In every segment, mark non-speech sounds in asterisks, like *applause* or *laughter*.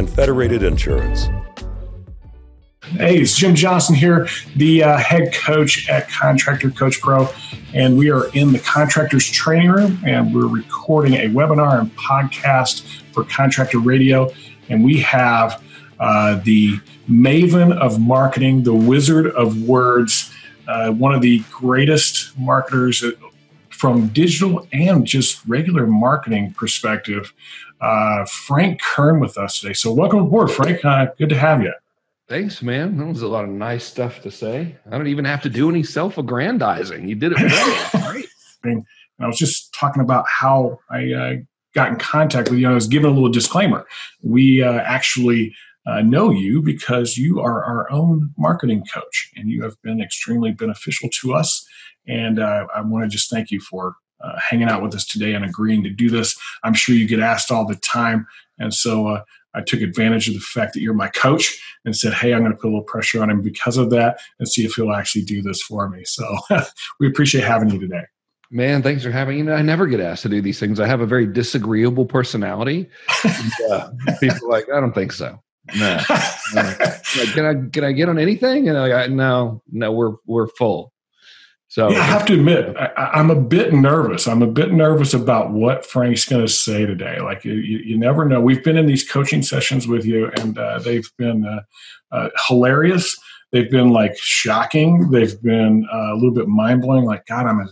and Federated Insurance. Hey, it's Jim Johnson here, the uh, head coach at Contractor Coach Pro, and we are in the contractors training room and we're recording a webinar and podcast for Contractor Radio. And we have uh, the maven of marketing, the wizard of words, uh, one of the greatest marketers from digital and just regular marketing perspective, uh, Frank Kern with us today. So, welcome aboard, Frank. Uh, good to have you. Thanks, man. That was a lot of nice stuff to say. I don't even have to do any self aggrandizing. You did it well. *laughs* Great. And I was just talking about how I uh, got in contact with you. I was giving a little disclaimer. We uh, actually uh, know you because you are our own marketing coach and you have been extremely beneficial to us. And uh, I want to just thank you for uh, hanging out with us today and agreeing to do this. I'm sure you get asked all the time. And so uh, I took advantage of the fact that you're my coach and said, Hey, I'm going to put a little pressure on him because of that and see if he'll actually do this for me. So *laughs* we appreciate having you today. Man, thanks for having me. I never get asked to do these things. I have a very disagreeable personality. *laughs* and, people are like, I don't think so. No. no. *laughs* Like, can I can I get on anything? And I like, no, no, we're we're full. So yeah, I have to admit, I, am a bit nervous. I'm a bit nervous about what Frank's going to say today. Like you, you, never know. We've been in these coaching sessions with you, and uh, they've been uh, uh, hilarious. They've been like shocking. They've been uh, a little bit mind blowing. Like God, I'm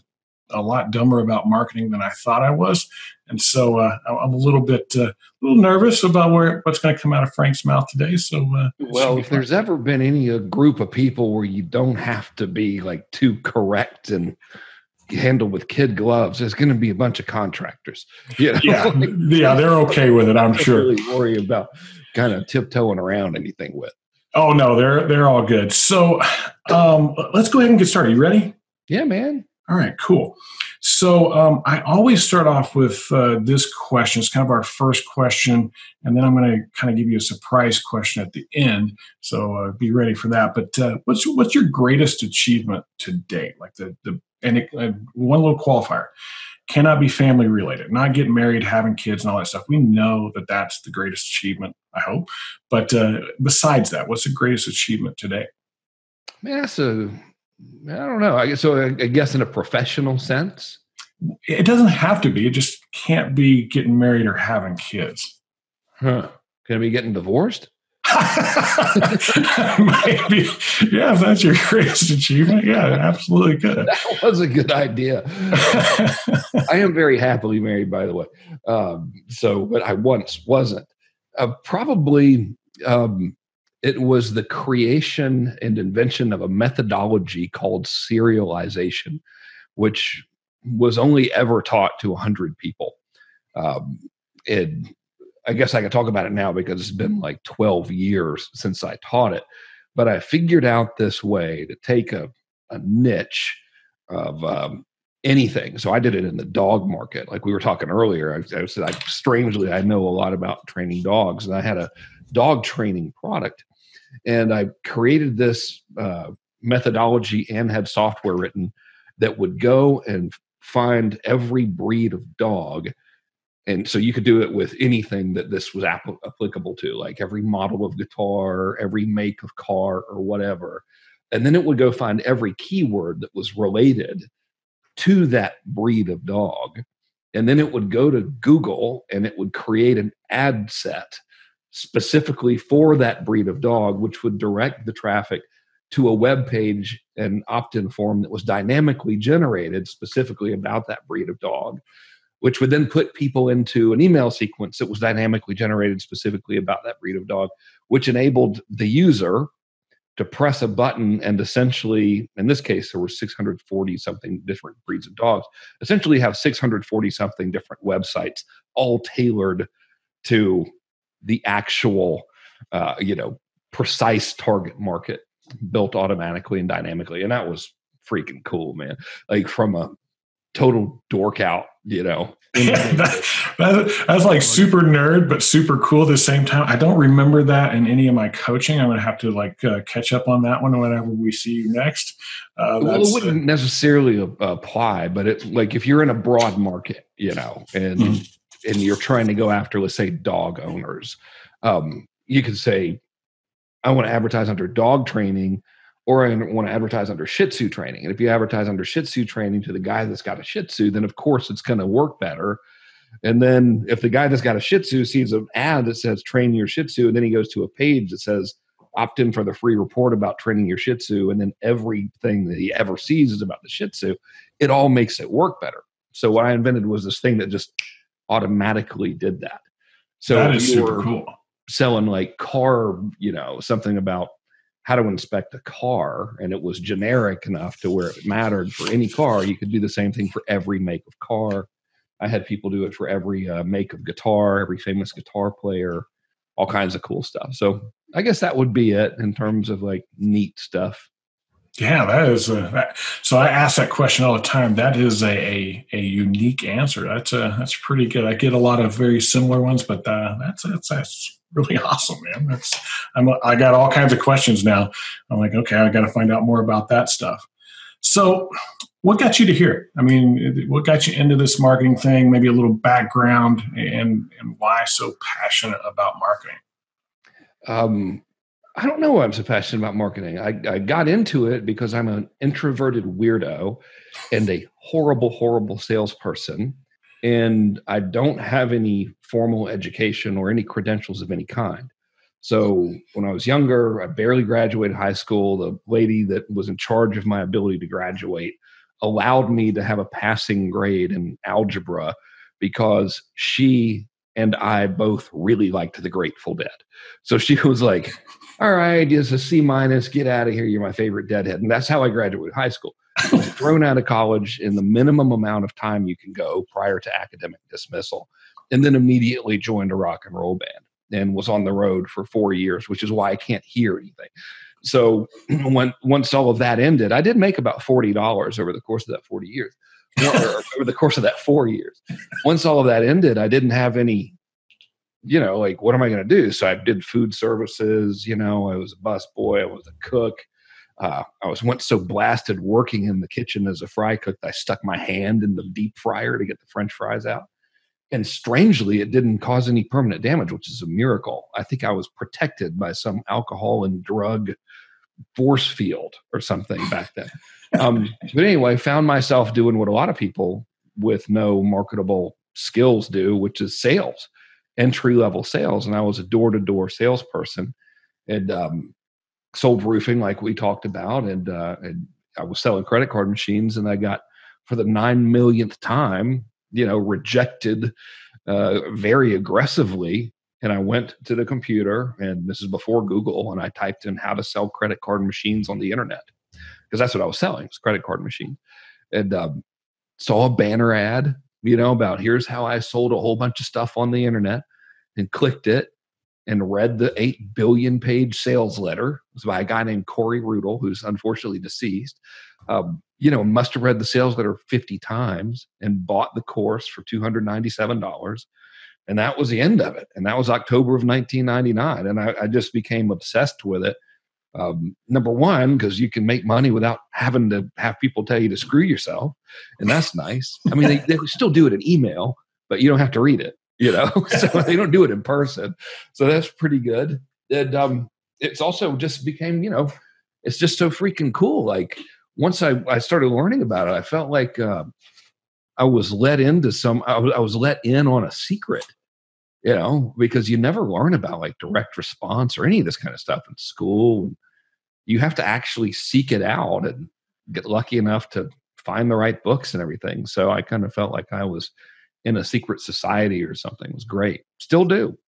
a, lot dumber about marketing than I thought I was, and so uh, I'm a little bit uh, a little nervous about where what's going to come out of Frank's mouth today. So, uh, well, if there's ever been any a group of people where you don't have to be like too correct and handled with kid gloves, there's going to be a bunch of contractors. *laughs* You know? Yeah, yeah, they're okay with it. I'm sure. Really worry about kind of tiptoeing around anything with. Oh no, they're they're all good. So um, let's go ahead and get started. You ready? Yeah, man. All right, cool. So um, I always start off with uh, this question. It's kind of our first question, and then I'm going to kind of give you a surprise question at the end. So uh, be ready for that. But uh, what's what's your greatest achievement to date? Like the the and it, uh, one little qualifier cannot be family related. Not getting married, having kids, and all that stuff. We know that that's the greatest achievement. I hope. But uh, besides that, what's the greatest achievement today? Man, that's a I don't know. I guess so. I guess in a professional sense, it doesn't have to be. It just can't be getting married or having kids. Huh? Can it be getting divorced? *laughs* Maybe. Yeah, if that's your *laughs* greatest achievement, yeah, absolutely good. That was a good idea. *laughs* I am very happily married, by the way. Um, so, but I once wasn't. Uh, probably um, it was the creation and invention of a methodology called serialization, which was only ever taught to 100 people. Um, it, I guess I can talk about it now because it's been like 12 years since I taught it. But I figured out this way to take a, a niche of um, anything. So I did it in the dog market. Like we were talking earlier, I, I said, I, strangely, I know a lot about training dogs, and I had a dog training product and I created this uh, methodology and had software written that would go and find every breed of dog. And so you could do it with anything that this was applicable to, like every model of guitar, every make of car, or whatever. And then it would go find every keyword that was related to that breed of dog. And then it would go to Google and it would create an ad set specifically for that breed of dog, which would direct the traffic to a web page and opt-in form that was dynamically generated specifically about that breed of dog which would then put people into an email sequence that was dynamically generated specifically about that breed of dog which enabled the user to press a button and essentially in this case there were 640 something different breeds of dogs essentially have 640 something different websites all tailored to the actual uh, you know, precise target market built automatically and dynamically. And that was freaking cool, man. Like from a total dork out, you know. that, that, that's like super nerd, but super cool at the same time. I don't remember that in any of my coaching. I'm to have to like uh, catch up on that one whenever we see you next. Uh, well, it wouldn't uh, necessarily apply, but it like if you're in a broad market, you know, and mm-hmm. And you're trying to go after, let's say, dog owners, um, you could say, I want to advertise under dog training or I want to advertise under Shih Tzu training. And if you advertise under Shih Tzu training to the guy that's got a Shih Tzu, then of course it's going to work better. And then if the guy that's got a Shih Tzu sees an ad that says train your Shih Tzu, and then he goes to a page that says opt in for the free report about training your Shih Tzu, and then everything that he ever sees is about the Shih Tzu, it all makes it work better. So what I invented was this thing that just automatically did that. So that is super cool. Selling like car, you know, something about how to inspect a car and it was generic enough to where it mattered for any car you could do the same thing for every make of car i had people do it for every uh, make of guitar every famous guitar player all kinds of cool stuff so i guess that would be it in terms of like neat stuff yeah, that is. A, that, so I ask that question all the time. That is a, a, a unique answer. That's a, that's pretty good. I get a lot of very similar ones, but uh, that's that's that's really *laughs* awesome, man. That's I'm I got all kinds of questions now. I'm like, okay, I got to find out more about that stuff. So, what got you to here? I mean, what got you into this marketing thing? Maybe a little background and and why so passionate about marketing. Um, I don't know why I'm so passionate about marketing. I, I got into it because I'm an introverted weirdo and a horrible, horrible salesperson. And I don't have any formal education or any credentials of any kind. So when I was younger, I barely graduated high school. The lady that was in charge of my ability to graduate allowed me to have a passing grade in algebra because she and I both really liked the Grateful Dead. So she was like, all right, just a C minus, get out of here. You're my favorite deadhead. And that's how I graduated high school. I was thrown out of college in the minimum amount of time you can go prior to academic dismissal, and then immediately joined a rock and roll band and was on the road for four years, which is why I can't hear anything. So *clears throat* when once all of that ended, I did make about forty dollars over the course of that forty years, over the course of that four years. Once all of that ended, I didn't have any you know, like, what am I going to do? So I did food services, you know, I was a bus boy, I was a cook. Uh, I was once so blasted working in the kitchen as a fry cook that I stuck my hand in the deep fryer to get the French fries out. And strangely, it didn't cause any permanent damage, which is a miracle. I think I was protected by some alcohol and drug force field or something back then. Um, but anyway, found myself doing what a lot of people with no marketable skills do, which is sales entry level sales, and I was a door to door salesperson, and um, sold roofing like we talked about, and, uh, and I was selling credit card machines, and I got for the nine millionth time, you know, rejected uh, very aggressively. And I went to the computer, and this is before Google, and I typed in how to sell credit card machines on the internet because that's what I was selling, was credit card machine, and um, saw a banner ad you know, about here's how I sold a whole bunch of stuff on the internet and clicked it and read the 8 billion page sales letter. It was by a guy named Corey Rudl, who's unfortunately deceased. Um, you know, must have read the sales letter 50 times and bought the course for $297. And that was the end of it. And that was October of 1999. And I, I just became obsessed with it um, number one, because you can make money without having to have people tell you to screw yourself, and that's nice. I mean, they, they *laughs* still do it in email, but you don't have to read it, you know. *laughs* so they don't do it in person, so that's pretty good. And um, it's also just became, you know, it's just so freaking cool. Like once I I started learning about it, I felt like uh, I was let into some. I was, I was let in on a secret you know, because you never learn about like direct response or any of this kind of stuff in school. You have to actually seek it out and get lucky enough to find the right books and everything. So I kind of felt like I was in a secret society or something. It was great. Still do.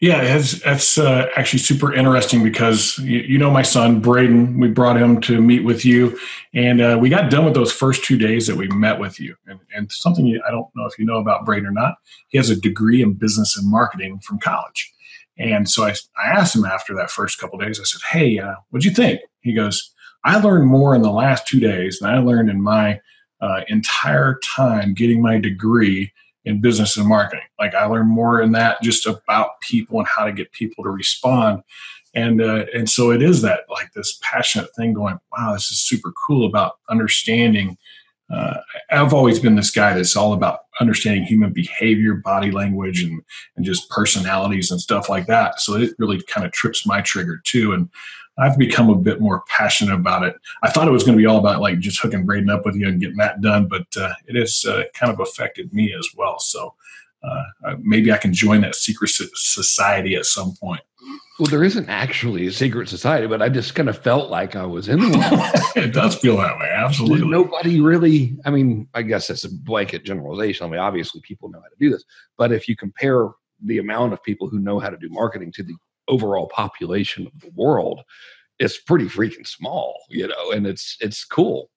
Yeah, it's uh, actually super interesting because you, you, know my son Braden. We brought him to meet with you, and uh, we got done with those first two days that we met with you. And, and something you, I don't know if you know about Braden or not. He has a degree in business and marketing from college, And so I, I asked him after that first couple days, I said, Hey, uh, what'd you think? He goes, I learned more in the last two days than I learned in my uh, entire time getting my degree in business and marketing. Like I learned more in that just about people and how to get people to respond. And uh, and so it is that like this passionate thing going, wow, this is super cool about understanding. Uh, I've always been this guy that's all about understanding human behavior, body language, and and just personalities and stuff like that. So it really kind of trips my trigger too. And I've become a bit more passionate about it. I thought it was going to be all about like just hooking Braden up with you and getting that done, but uh, it has uh, kind of affected me as well. So uh, uh maybe I can join that secret society at some point. Well, there isn't actually a secret society, but I just kind of felt like I was in one. *laughs* it does feel that way, absolutely. Nobody really, I mean, I guess that's a blanket generalization. I mean, obviously people know how to do this, but if you compare the amount of people who know how to do marketing to the overall population of the world, it's pretty freaking small, you know, and it's it's cool.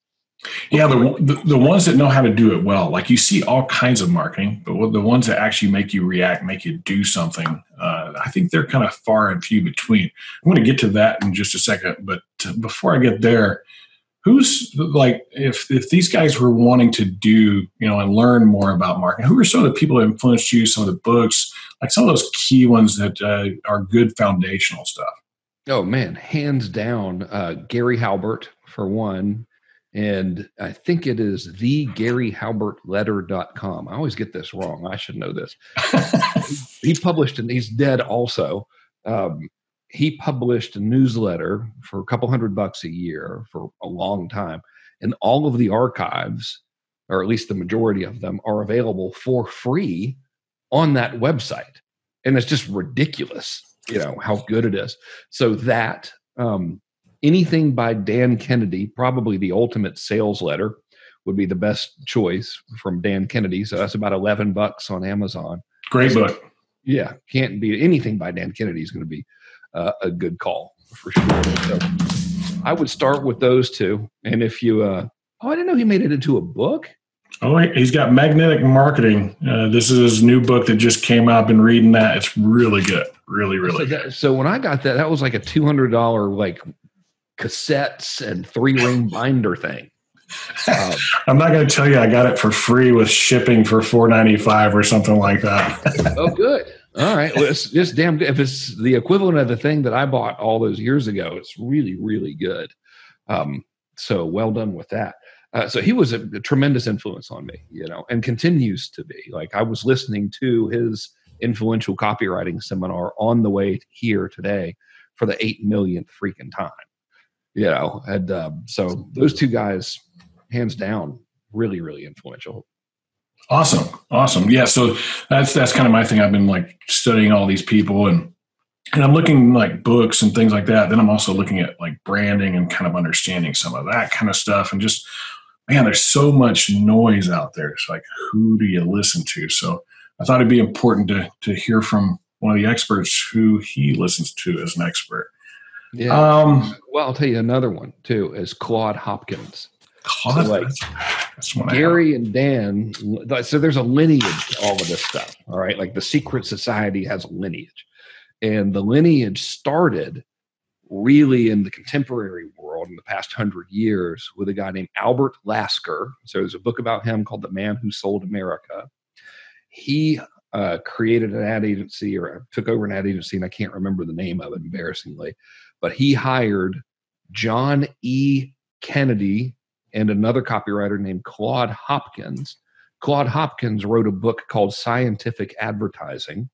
Yeah, the, the, the ones that know how to do it well, like you see all kinds of marketing, but the ones that actually make you react, make you do something, uh, I think they're kind of far and few between. I'm going to get to that in just a second, but before I get there, who's like if if these guys were wanting to do you know and learn more about marketing who are some of the people that influenced you some of the books like some of those key ones that uh, are good foundational stuff? Oh man. Hands down uh, gary halbert for one. And i think it is the garyhalbertletter.com i always get this wrong. I should know this. *laughs* He published and he's dead also. Um, he published a newsletter for a couple hundred bucks a year for a long time and all of the archives or at least the majority of them are available for free on that website. And it's just ridiculous you know how good it is. So that um, anything by dan kennedy probably the ultimate sales letter would be the best choice from dan kennedy. So that's about 11 bucks on amazon. Great book. Yeah can't be anything by dan kennedy is going to be uh, a good call for sure. So I would start with those two. And if you, uh, oh, I didn't know he made it into a book. Oh, he's got magnetic marketing. Uh, this is his new book that just came out. I've been reading that. It's really good. Really, really. So, that, so when I got that, that was like a two hundred dollar like cassettes and three ring *laughs* binder thing. Um, I'm not going to tell you I got it for free with shipping for 4.95 or something like that. oh, good. All right. Well, it's just damn good. If it's the equivalent of the thing that I bought all those years ago, it's really, really good. Um, so well done with that. Uh, so he was a, a, tremendous influence on me, you know, and continues to be. Like I was listening to his influential copywriting seminar on the way here today for the eight millionth freaking time, you know. And um, so those two guys, hands down, really, really influential. Awesome. Awesome. Yeah. So that's, that's kind of my thing. I've been like studying all these people and, and I'm looking like books and things like that. Then I'm also looking at like branding and kind of understanding some of that kind of stuff. And just, man, there's so much noise out there. It's like, who do you listen to? So I thought it'd be important to, to hear from one of the experts who he listens to as an expert. Yeah. Um, well, I'll tell you another one too is Claude Hopkins. So like, Gary and Dan. So there's a lineage to all of this stuff. All right. Like the secret society has a lineage. And the lineage started really in the contemporary world in the past hundred years with a guy named Albert Lasker. So there's a book about him called The Man Who Sold America. He uh, created an ad agency or took over an ad agency, and I can't remember the name of it, embarrassingly. But he hired John E. Kennedy and another copywriter named Claude Hopkins. Claude Hopkins wrote a book called Scientific Advertising.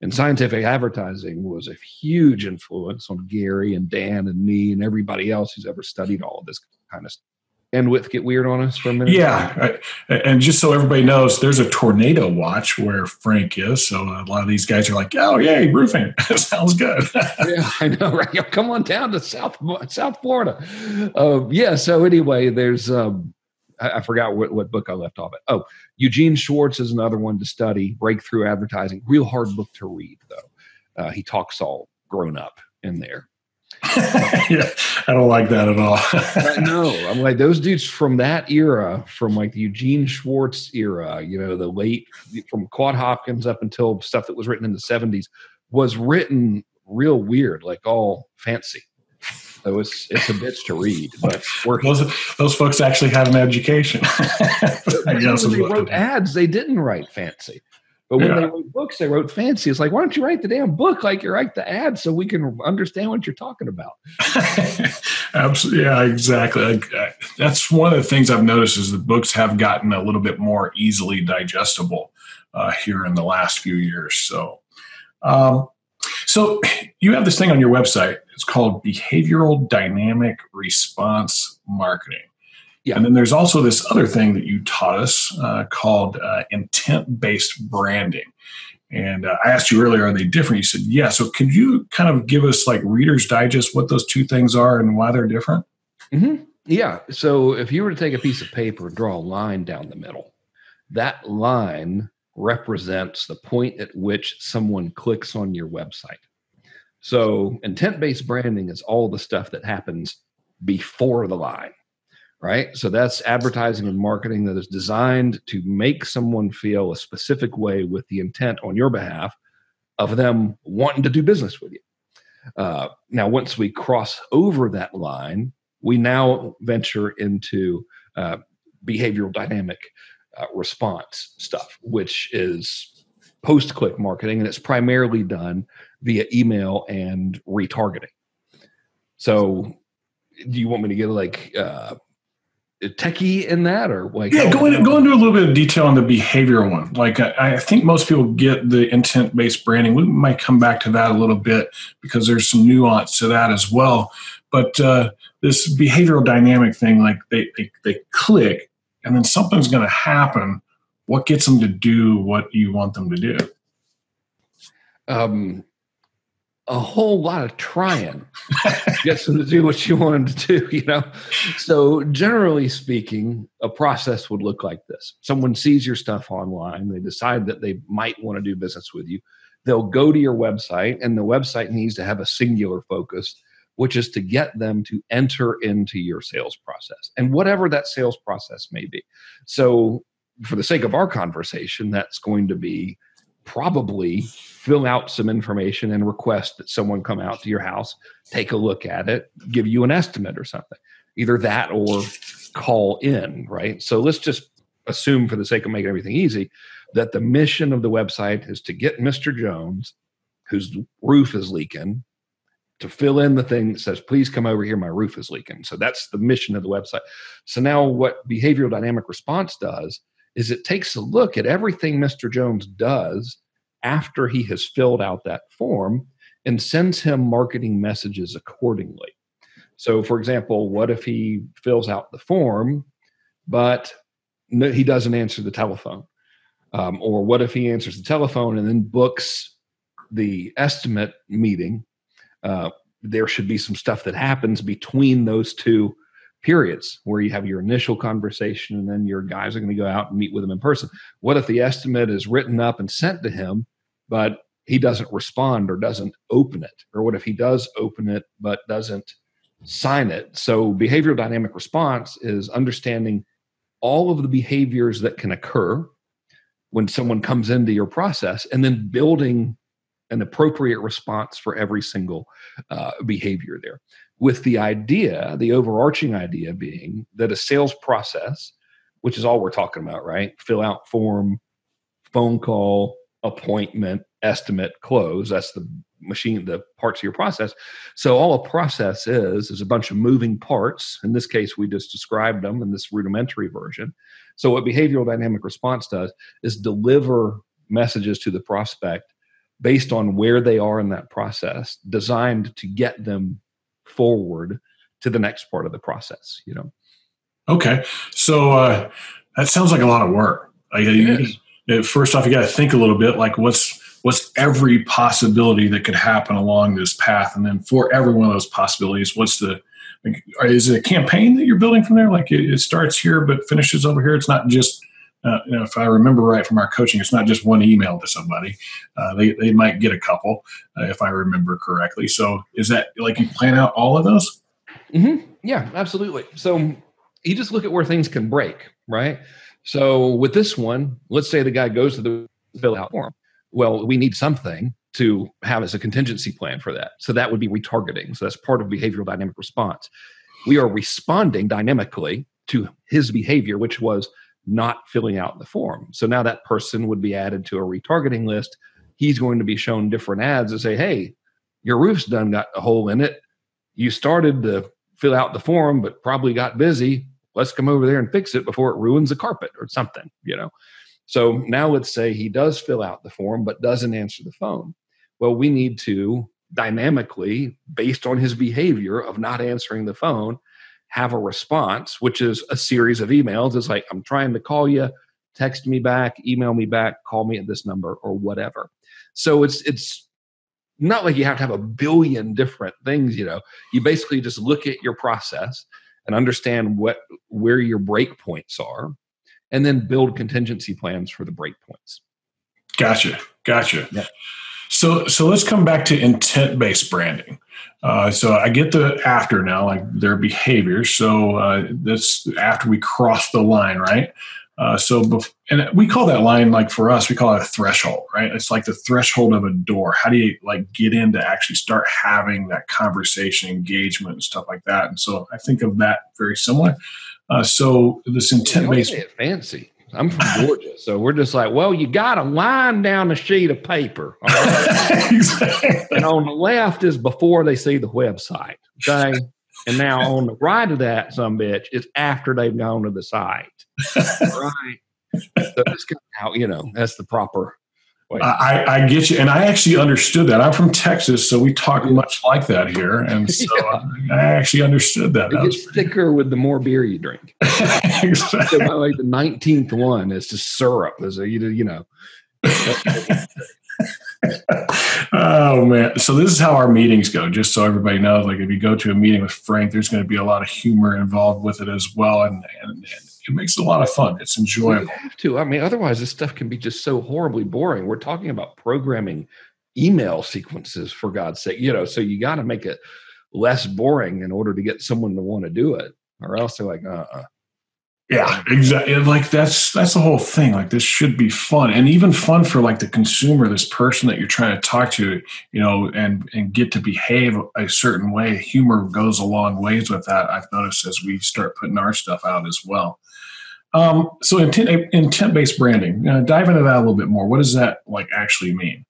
And mm-hmm. scientific advertising was a huge influence on Gary and Dan and me and everybody else who's ever studied all of this kind of stuff and with get weird on us for a minute? Yeah, and just so everybody knows, there's a tornado watch where Frank is. So a lot of these guys are like, "Oh, yay, roofing! *laughs* Sounds good." *laughs* yeah, I know, right? Come on down to South South Florida. Uh, yeah. So anyway, there's um, I, I, forgot what, what book I left off at. Oh, Eugene Schwartz is another one to study. Breakthrough advertising, real hard book to read though. Uh, he talks all grown up in there. *laughs* yeah, I don't like that at all. no. I'm like those dudes from that era, from like the Eugene Schwartz era, you know, the late from Claude Hopkins up until stuff that was written in the 70s, was written real weird, like all fancy. So it's it's a bitch to read, but those those folks actually have an education. *laughs* I guess they wrote ads, they didn't write fancy. But when yeah. they wrote books, they wrote fancy. It's like, why don't you write the damn book like you write the ad so we can understand what you're talking about? *laughs* Absolutely. Yeah, exactly. that's one of the things I've noticed is the books have gotten a little bit more easily digestible uh, here in the last few years. So, um, so you have this thing on your website. It's called Behavioral Dynamic Response Marketing. Yeah. And then there's also this other thing that you taught us uh, called uh, intent based branding. And uh, I asked you earlier, are they different? You said, yeah. So could you kind of give us like Reader's Digest what those two things are and why they're different? Mm-hmm. Yeah. So if you were to take a piece of paper, draw a line down the middle, that line represents the point at which someone clicks on your website. So intent based branding is all the stuff that happens before the line right? So that's advertising and marketing that is designed to make someone feel a specific way with the intent on your behalf of them wanting to do business with you. Uh, now, once we cross over that line, we now venture into uh, behavioral dynamic uh, response stuff, which is post click marketing, and it's primarily done via email and retargeting. So, do you want me to get like uh, techie in that or like yeah go, in, go into a little bit of detail on the behavioral one. Like I, I think most people get the intent based branding. We might come back to that a little bit because there's some nuance to that as well. But uh, this behavioral dynamic thing like they, they, they click and then something's going to happen. What gets them to do what you want them to do? Um a whole lot of trying gets them to do what you want them to do, you know? So, generally speaking, a process would look like this someone sees your stuff online, they decide that they might want to do business with you. They'll go to your website, and the website needs to have a singular focus, which is to get them to enter into your sales process and whatever that sales process may be. So, for the sake of our conversation, that's going to be probably fill out some information and request that someone come out to your house, take a look at it, give you an estimate or something. Either that or call in, right? So let's just assume, for the sake of making everything easy, that the mission of the website is to get Mr. Jones, whose roof is leaking, to fill in the thing that says, please come over here, my roof is leaking. So that's the mission of the website. So now what behavioral dynamic response does is it takes a look at everything Mr. Jones does after he has filled out that form and sends him marketing messages accordingly. So, for example, what if he fills out the form, but no, he doesn't answer the telephone? Um, or what if he answers the telephone and then books the estimate meeting? Uh, there should be some stuff that happens between those two periods where you have your initial conversation and then your guys are going to go out and meet with him in person. What if the estimate is written up and sent to him, but he doesn't respond or doesn't open it? Or what if he does open it but doesn't sign it? So, behavioral dynamic response is understanding all of the behaviors that can occur when someone comes into your process and then building an appropriate response for every single uh, behavior there with the idea, the overarching idea being that a sales process, which is all we're talking about, right? Fill out form, phone call, appointment, estimate, close. That's the machine, the parts of your process. So all a process is is a bunch of moving parts. In this case, we just described them in this rudimentary version. So what behavioral dynamic response does is deliver messages to the prospect based on where they are in that process, designed to get them forward to the next part of the process you know? Okay. So uh, that sounds like a lot of work. Like, you, first off you got to think a little bit like what's what's every possibility that could happen along this path? And then for every one of those possibilities what's the like, is it a campaign that you're building from there? Like it, it starts here but finishes over here. It's not just uh, you know, if I remember right from our coaching, it's not just one email to somebody. Uh, they, they might get a couple, uh, if I remember correctly. So is that like you plan out all of those? Mm-hmm. Yeah, absolutely. So you just look at where things can break, right? So with this one, let's say the guy goes to the fill out form. Well, we need something to have as a contingency plan for that. So that would be retargeting. So that's part of behavioral dynamic response. We are responding dynamically to his behavior, which was not filling out the form. So now that person would be added to a retargeting list. He's going to be shown different ads that say, hey, your roof's done got a hole in it. You started to fill out the form, but probably got busy. Let's come over there and fix it before it ruins the carpet or something, you know. So now let's say he does fill out the form but doesn't answer the phone. Well, we need to dynamically, based on his behavior of not answering the phone, have a response, which is a series of emails. It's like, I'm trying to call you, text me back, email me back, call me at this number, or whatever. So it's it's not like you have to have a billion different things, you know. You basically just look at your process and understand what where your breakpoints are and then build contingency plans for the breakpoints. Gotcha. Gotcha. Yeah. So, so let's come back to intent based branding. Uh, so I get the after now, like their behavior. So uh, that's after we cross the line, right? Uh, so, bef- and we call that line like for us, we call it a threshold, right? It's like the threshold of a door. How do you like get in to actually start having that conversation, engagement, and stuff like that? And so I think of that very similar. Uh, so this intent based fancy. I'm from Georgia, so we're just like, well, you got to line down a sheet of paper, exactly. and on the left is before they see the website, okay, and now on the right of that, some bitch is after they've gone to the site, right? So that's kind of how you know that's the proper I, I, get you, and I actually understood that. I'm from Texas, so we talk much like that here, and so *laughs* yeah. I actually understood that. It that gets thicker with the more beer you drink. *laughs* exactly. So like the nineteenth one is just syrup, is a you know. *laughs* oh man! So this is how our meetings go. Just so everybody knows, like if you go to a meeting with Frank, there's going to be a lot of humor involved with it as well, and and, and it makes it a lot of fun. It's enjoyable. You have to. I mean, otherwise, this stuff can be just so horribly boring. We're talking about programming email sequences, for God's sake. You know, so you got to make it less boring in order to get someone to want to do it, or else they're like, uh. uh yeah, exactly. Like that's that's the whole thing. Like this should be fun, and even fun for like the consumer, this person that you're trying to talk to, you know, and and get to behave a certain way. Humor goes a long ways with that. I've noticed as we start putting our stuff out as well. Um, so intent intent based branding. Uh, dive into that a little bit more. What does that like actually mean?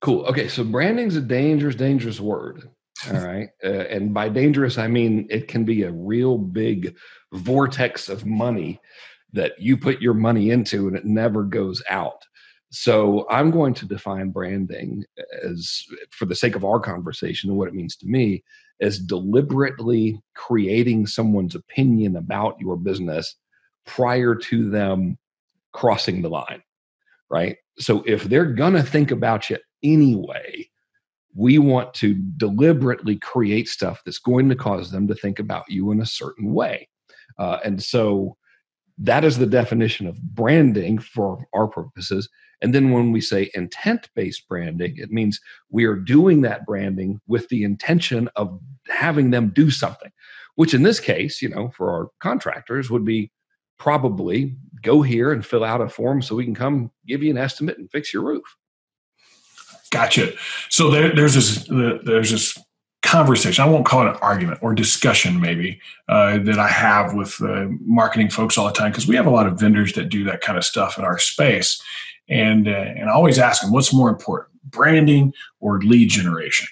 Cool. Okay, so branding's a dangerous, dangerous word. All *laughs* right, uh, and by dangerous I mean it can be a real big vortex of money that you put your money into and it never goes out. So I'm going to define branding as, for the sake of our conversation and what it means to me, as deliberately creating someone's opinion about your business prior to them crossing the line, right? So if they're going to think about you anyway, we want to deliberately create stuff that's going to cause them to think about you in a certain way. Uh, and so that is the definition of branding for our purposes. And then when we say intent based branding, it means we are doing that branding with the intention of having them do something, which in this case, you know, for our contractors would be probably go here and fill out a form so we can come give you an estimate and fix your roof. Gotcha. So there, there's this there's this conversation. I won't call it an argument or discussion, maybe uh, that I have with uh, marketing folks all the time because we have a lot of vendors that do that kind of stuff in our space, and uh, and I always ask them what's more important, branding or lead generation.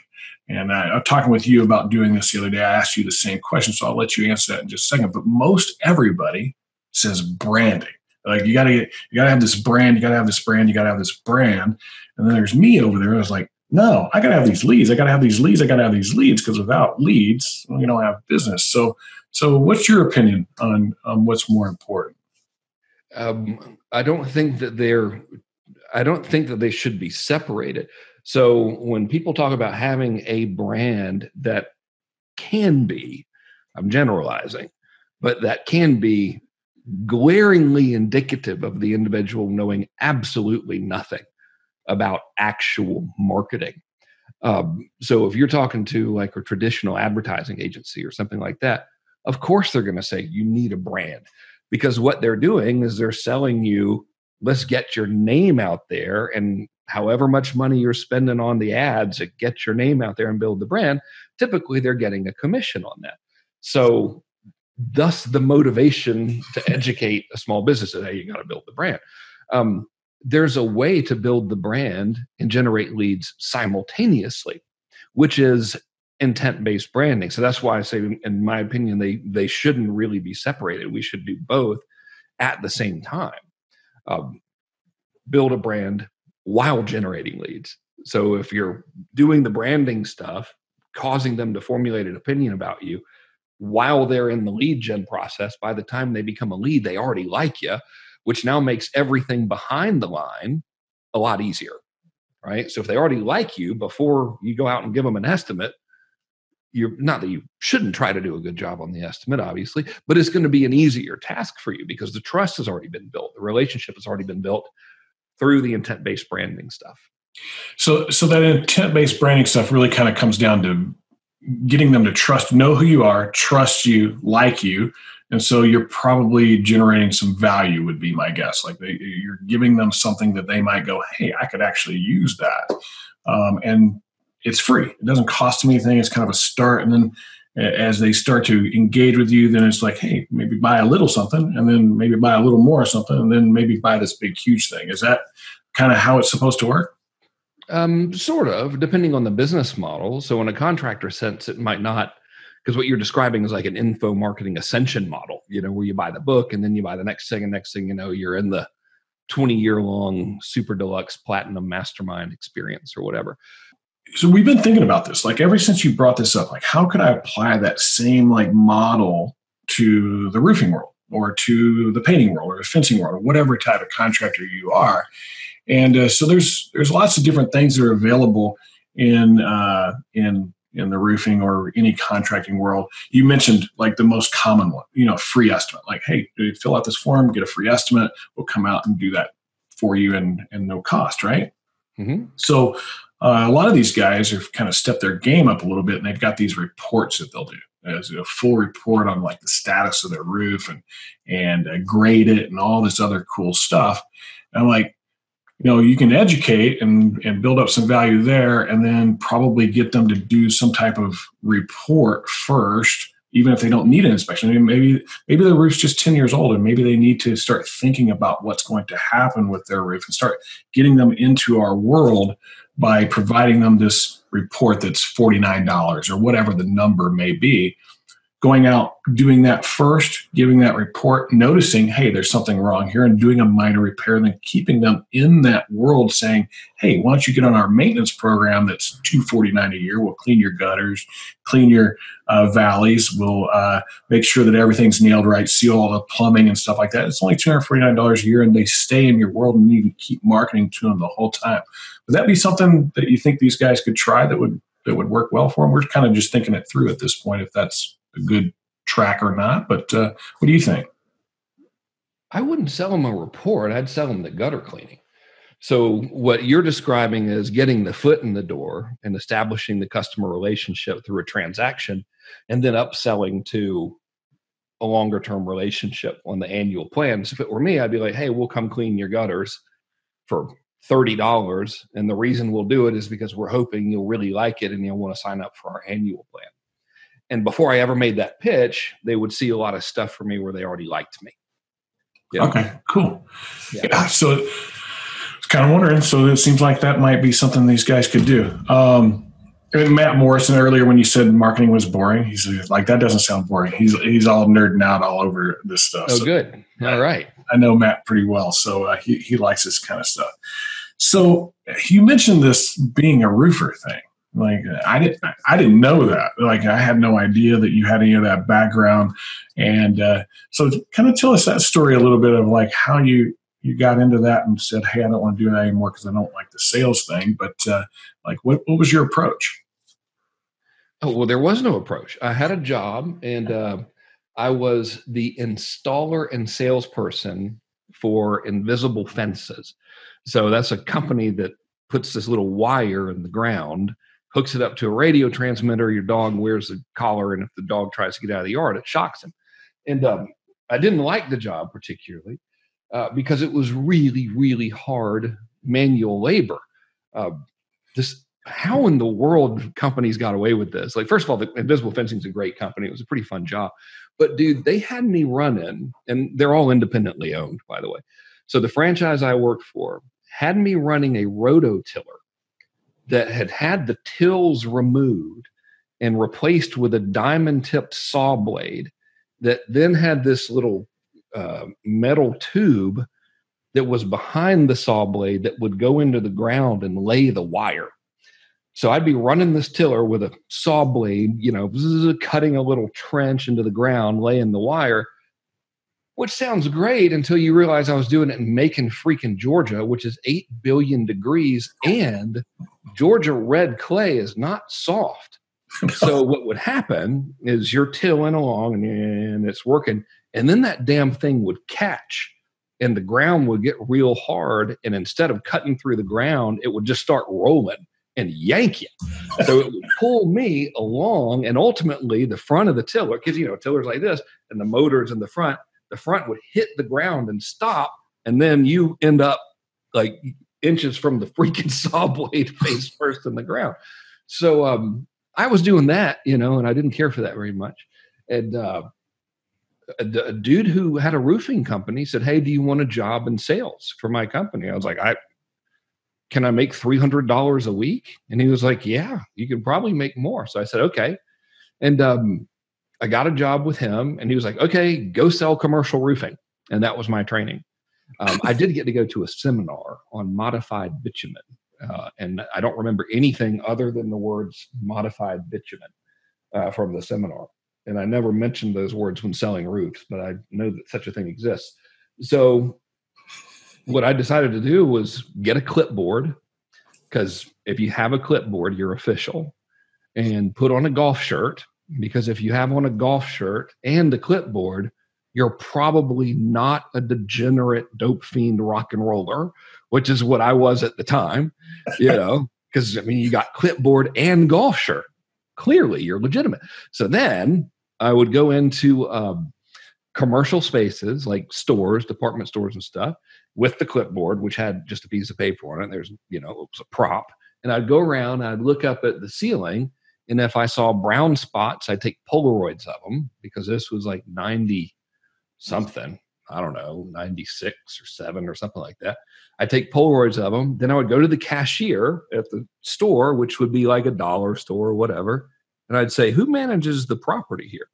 And I, I'm talking with you about doing this the other day. I asked you the same question, so I'll let you answer that in just a second. But most everybody says branding. Like you gotta get, you gotta have this brand, you gotta have this brand, you gotta have this brand. And then there's me over there. I was like, no, I gotta have these leads. I gotta have these leads. I gotta have these leads because without leads, we don't have business. So, so what's your opinion on on what's more important? Um, I don't think that they're. I don't think that they should be separated. So when people talk about having a brand that can be, I'm generalizing, but that can be glaringly indicative of the individual knowing absolutely nothing about actual marketing. Um, so if you're talking to like a traditional advertising agency or something like that, of course they're going to say you need a brand because what they're doing is they're selling you let's get your name out there and however much money you're spending on the ads to get your name out there and build the brand, typically they're getting a commission on that. So, thus the motivation to educate a small business that hey, you got to build the brand. Um, there's a way to build the brand and generate leads simultaneously, which is intent based branding. So that's why I say, in my opinion, they they shouldn't really be separated. We should do both at the same time. Um, build a brand while generating leads. So if you're doing the branding stuff, causing them to formulate an opinion about you while they're in the lead gen process, by the time they become a lead, they already like you, which now makes everything behind the line a lot easier. Right. So if they already like you before you go out and give them an estimate, you're not that you shouldn't try to do a good job on the estimate, obviously, but it's going to be an easier task for you because the trust has already been built, the relationship has already been built through the intent based branding stuff. So, so that intent based branding stuff really kind of comes down to getting them to trust, know who you are, trust you, like you, and so you're probably generating some value. Would be my guess. Like they, you're giving them something that they might go, "Hey, I could actually use that," um, and it's free. It doesn't cost them anything. It's kind of a start, and then as they start to engage with you, then it's like, hey, maybe buy a little something, and then maybe buy a little more or something, and then maybe buy this big huge thing. Is that kind of how it's supposed to work? Um, sort of, depending on the business model. So, in a contractor sense, it might not, because what you're describing is like an info marketing ascension model. You know, where you buy the book and then you buy the next thing, and next thing you know, you're in the 20 year long super deluxe platinum mastermind experience or whatever so we've been thinking about this like ever since you brought this up like how could i apply that same like model to the roofing world or to the painting world or the fencing world or whatever type of contractor you are and uh, so there's there's lots of different things that are available in uh, in in the roofing or any contracting world. You mentioned like the most common one you know free estimate like hey fill out this form get a free estimate we'll come out and do that for you and and no cost right? Mm-hmm. so uh, a lot of these guys have kind of stepped their game up a little bit and they've got these reports that they'll do as a full report on like the status of their roof and and uh, grade it and all this other cool stuff. And i'm like you know you can educate and and build up some value there and then probably get them to do some type of report first even if they don't need an inspection. I mean, maybe maybe the roof's just 10 years old and maybe they need to start thinking about what's going to happen with their roof and start getting them into our world by providing them this report that's $49 or whatever the number may be going out doing that first giving that report noticing hey there's something wrong here and doing a minor repair and then keeping them in that world saying hey why don't you get on our maintenance program that's 249 a year? We'll clean your gutters clean your uh, valleys we'll uh, make sure that everything's nailed right seal all the plumbing and stuff like that. It's only $249 a year and they stay in your world and you can keep marketing to them the whole time. Would that be something that you think these guys could try that would that would work well for them we're kind of just thinking it through at this point if that's a good track or not. But uh, what do you think? I wouldn't sell them a report. I'd sell them the gutter cleaning. So what you're describing is getting the foot in the door and establishing the customer relationship through a transaction, and then upselling to a longer term relationship on the annual plan. So if it were me, I'd be like, "Hey, we'll come clean your gutters for thirty dollars, and the reason we'll do it is because we're hoping you'll really like it and you'll want to sign up for our annual plan." And before I ever made that pitch, they would see a lot of stuff for me where they already liked me. Know? Okay, cool. Yeah. yeah so it's kind of wondering. So it seems like that might be something these guys could do. Um, Matt Morrison earlier when you said marketing was boring, he's like that doesn't sound boring. He's he's all nerding out all over this stuff. Oh, so good. All right. I, I know Matt pretty well, so uh, he he likes this kind of stuff. So you mentioned this being a roofer thing. Like I didn't, I didn't know that. Like I had no idea that you had any of that background, and uh, so kind of tell us that story a little bit of like how you you got into that and said, "Hey, I don't want to do that anymore because I don't like the sales thing." But uh, like, what what was your approach? Oh well, there was no approach. I had a job, and uh, I was the installer and salesperson for Invisible Fences. So that's a company that puts this little wire in the ground hooks it up to a radio transmitter. Your dog wears a collar, and if the dog tries to get out of the yard, it shocks him. And um, I didn't like the job particularly uh, because it was really, really hard manual labor. uh, this how in the world companies got away with this? Like, first of all, the Invisible Fencing is a great company. It was a pretty fun job. But dude, they had me running, and they're all independently owned, by the way. So the franchise I worked for had me running a rototiller that had had the tills removed and replaced with a diamond tipped saw blade that then had this little uh, metal tube that was behind the saw blade that would go into the ground and lay the wire. So I'd be running this tiller with a saw blade, you know, cutting a little trench into the ground, laying the wire, which sounds great until you realize I was doing it in Macon, freaking Georgia, which is 8 billion degrees, and Georgia red clay is not soft. *laughs* so what would happen is you're tilling along and it's working, and then that damn thing would catch and the ground would get real hard. And instead of cutting through the ground, it would just start rolling and yank you. So it would pull me along, and ultimately the front of the tiller, because you know, tiller's like this, and the motor's in the front, the front would hit the ground and stop, and then you end up like inches from the *laughs* freaking saw blade *laughs* face first in the ground. So um I was doing that, you know, and I didn't care for that very much. And uh a, a, dude who had a roofing company said, "Hey, do you want a job in sales for my company?" I was like, "I can I make three hundred dollars a week?" And he was like, "Yeah, you can probably make more." So I said, "Okay," and um, I got a job with him, and he was like, "Okay, go sell commercial roofing," and that was my training. Um, I did get to go to a seminar on modified bitumen, uh, and I don't remember anything other than the words modified bitumen uh, from the seminar and I never mentioned those words when selling roofs, but I know that such a thing exists. So what I decided to do was get a clipboard because if you have a clipboard, you're official, and put on a golf shirt because if you have on a golf shirt and a clipboard, you're probably not a degenerate dope fiend rock and roller, which is what I was at the time, you *laughs* know, because I mean, you got clipboard and golf shirt. Clearly, you're legitimate. So then I would go into um, commercial spaces like stores, department stores, and stuff with the clipboard, which had just a piece of paper on it. There's, you know, it was a prop. And I'd go around, and I'd look up at the ceiling, and if I saw brown spots, I'd take Polaroids of them because this was like 90 something. I don't know, 96 or 7 or something like that. I'd take Polaroids of them. Then I would go to the cashier at the store, which would be like a dollar store or whatever and I'd say, Who manages the property here?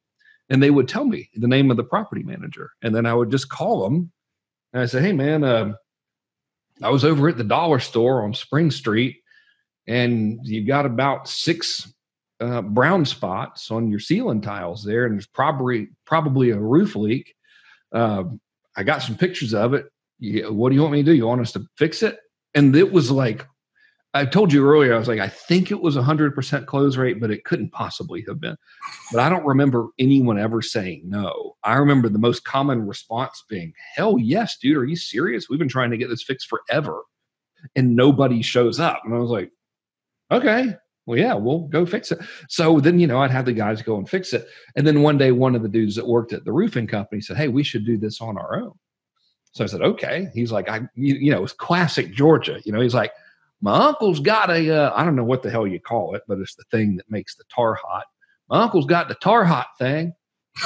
And they would tell me the name of the property manager. And then I would just call them and I say, Hey, man, uh, I was over at the dollar store on Spring Street and you got about six uh, brown spots on your ceiling tiles there, and there's probably probably a roof leak. Uh, I got some pictures of it. You, what do you want me to do? You want us to fix it? And it was like I told you earlier, I was like, I think it was a 100% close rate, but it couldn't possibly have been. But I don't remember anyone ever saying no. I remember the most common response being, hell yes, dude, are you serious? We've been trying to get this fixed forever. And nobody shows up. And I was like, okay, well, yeah, we'll go fix it. So then, you know, I'd have the guys go and fix it. And then one day, one of the dudes that worked at the roofing company said, hey, we should do this on our own. So I said, okay. He's like, I, you, you know, it's classic Georgia. You know, he's like, my uncle's got a uh, I don't know what the hell you call it, but it's the thing that makes the tar hot. My uncle's got the tar hot thing.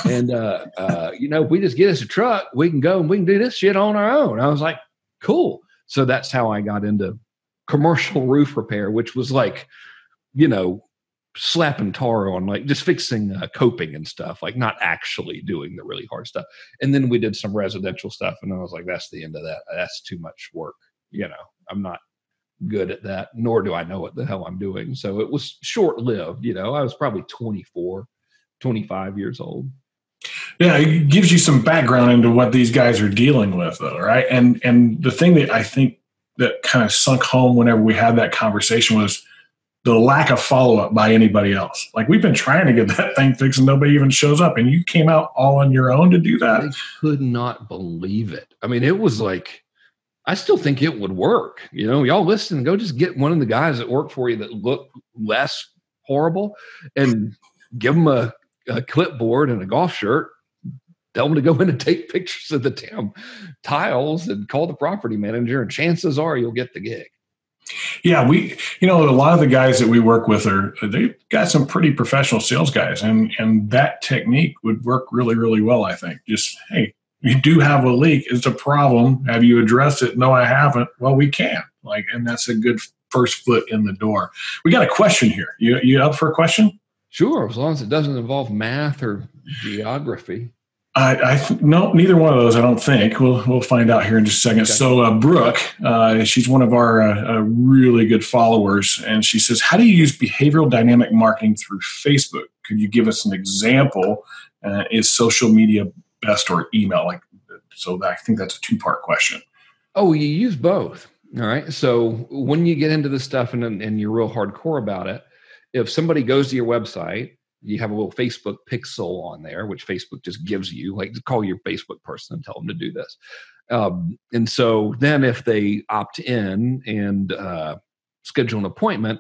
And, uh, uh, you know, if we just get us a truck, we can go and we can do this shit on our own. I was like, cool. So that's how I got into commercial *laughs* roof repair, which was like, you know, slapping tar on, like just fixing uh, coping and stuff, like not actually doing the really hard stuff. And then we did some residential stuff. And I was like, that's the end of that. That's too much work. You know, I'm not good at that, nor do I know what the hell I'm doing. So it was short lived. You know, I was probably 24, 25 years old. Yeah, it gives you some background into what these guys are dealing with, though, right? And and the thing that I think that kind of sunk home whenever we had that conversation was the lack of follow up by anybody else. Like we've been trying to get that *laughs* thing fixed, and nobody even shows up, and you came out all on your own to do that. I could not believe it. I mean, it was like I still think it would work. You know, y'all listen, go just get one of the guys that work for you that look less horrible and give them a, a clipboard and a golf shirt. Tell them to go in and take pictures of the damn tiles and call the property manager, and chances are you'll get the gig. Yeah, we you know a lot of the guys that we work with are they've got some pretty professional sales guys, and and that technique would work really really well. I think just hey, you do have a leak. It's a problem. Have you addressed it? No, I haven't. Well, we can. Like, and that's a good first foot in the door. We got a question here. You you up for a question? Sure, as long as it doesn't involve math or geography. I, I no, neither one of those. I don't think. We'll we'll find out here in just a second. Okay. So, uh, Brooke, uh, she's one of our uh, uh, really good followers, and she says, "How do you use behavioral dynamic marketing through Facebook? Could you give us an example? Uh, is social media best or email? Like, so I think that's a two part question. Oh, you use both. All right. So when you get into this stuff and and you're real hardcore about it, if somebody goes to your website you have a little Facebook pixel on there, which Facebook just gives you, like call your Facebook person and tell them to do this. Um, and so then if they opt in and uh, schedule an appointment,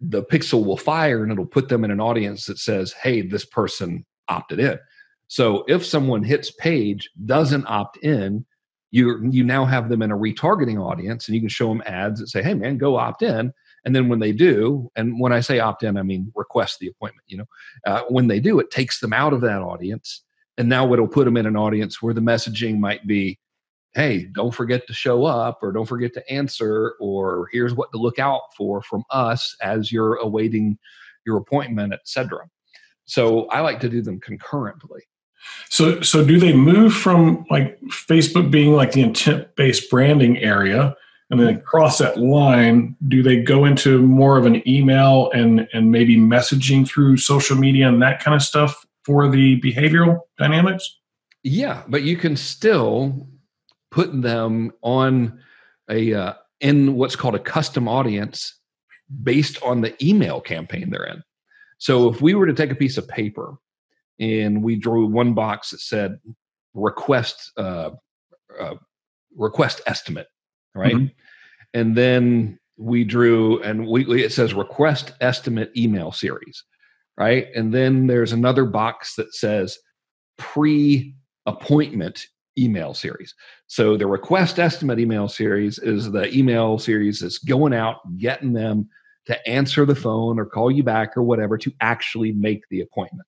the pixel will fire and it'll put them in an audience that says, hey, this person opted in. So if someone hits page, doesn't opt in, you you now have them in a retargeting audience and you can show them ads that say, hey man, go opt in and then when they do, and when I say opt in, I mean request the appointment, you know, uh, when they do, it takes them out of that audience. And now it'll put them in an audience where the messaging might be, hey, don't forget to show up or don't forget to answer, or here's what to look out for from us as you're awaiting your appointment, etc. So I like to do them concurrently. So, so do they move from like Facebook being like the intent-based branding area and then cross that line do they go into more of an email and and maybe messaging through social media and that kind of stuff for the behavioral dynamics? Yeah but you can still put them on a uh, in what's called a custom audience based on the email campaign they're in. So if we were to take a piece of paper and we drew one box that said request uh, uh, request estimate right? Mm-hmm. And then we drew, and we, it says request estimate email series, right? And then there's another box that says pre appointment email series. So the request estimate email series is the email series that's going out, getting them to answer the phone or call you back or whatever to actually make the appointment.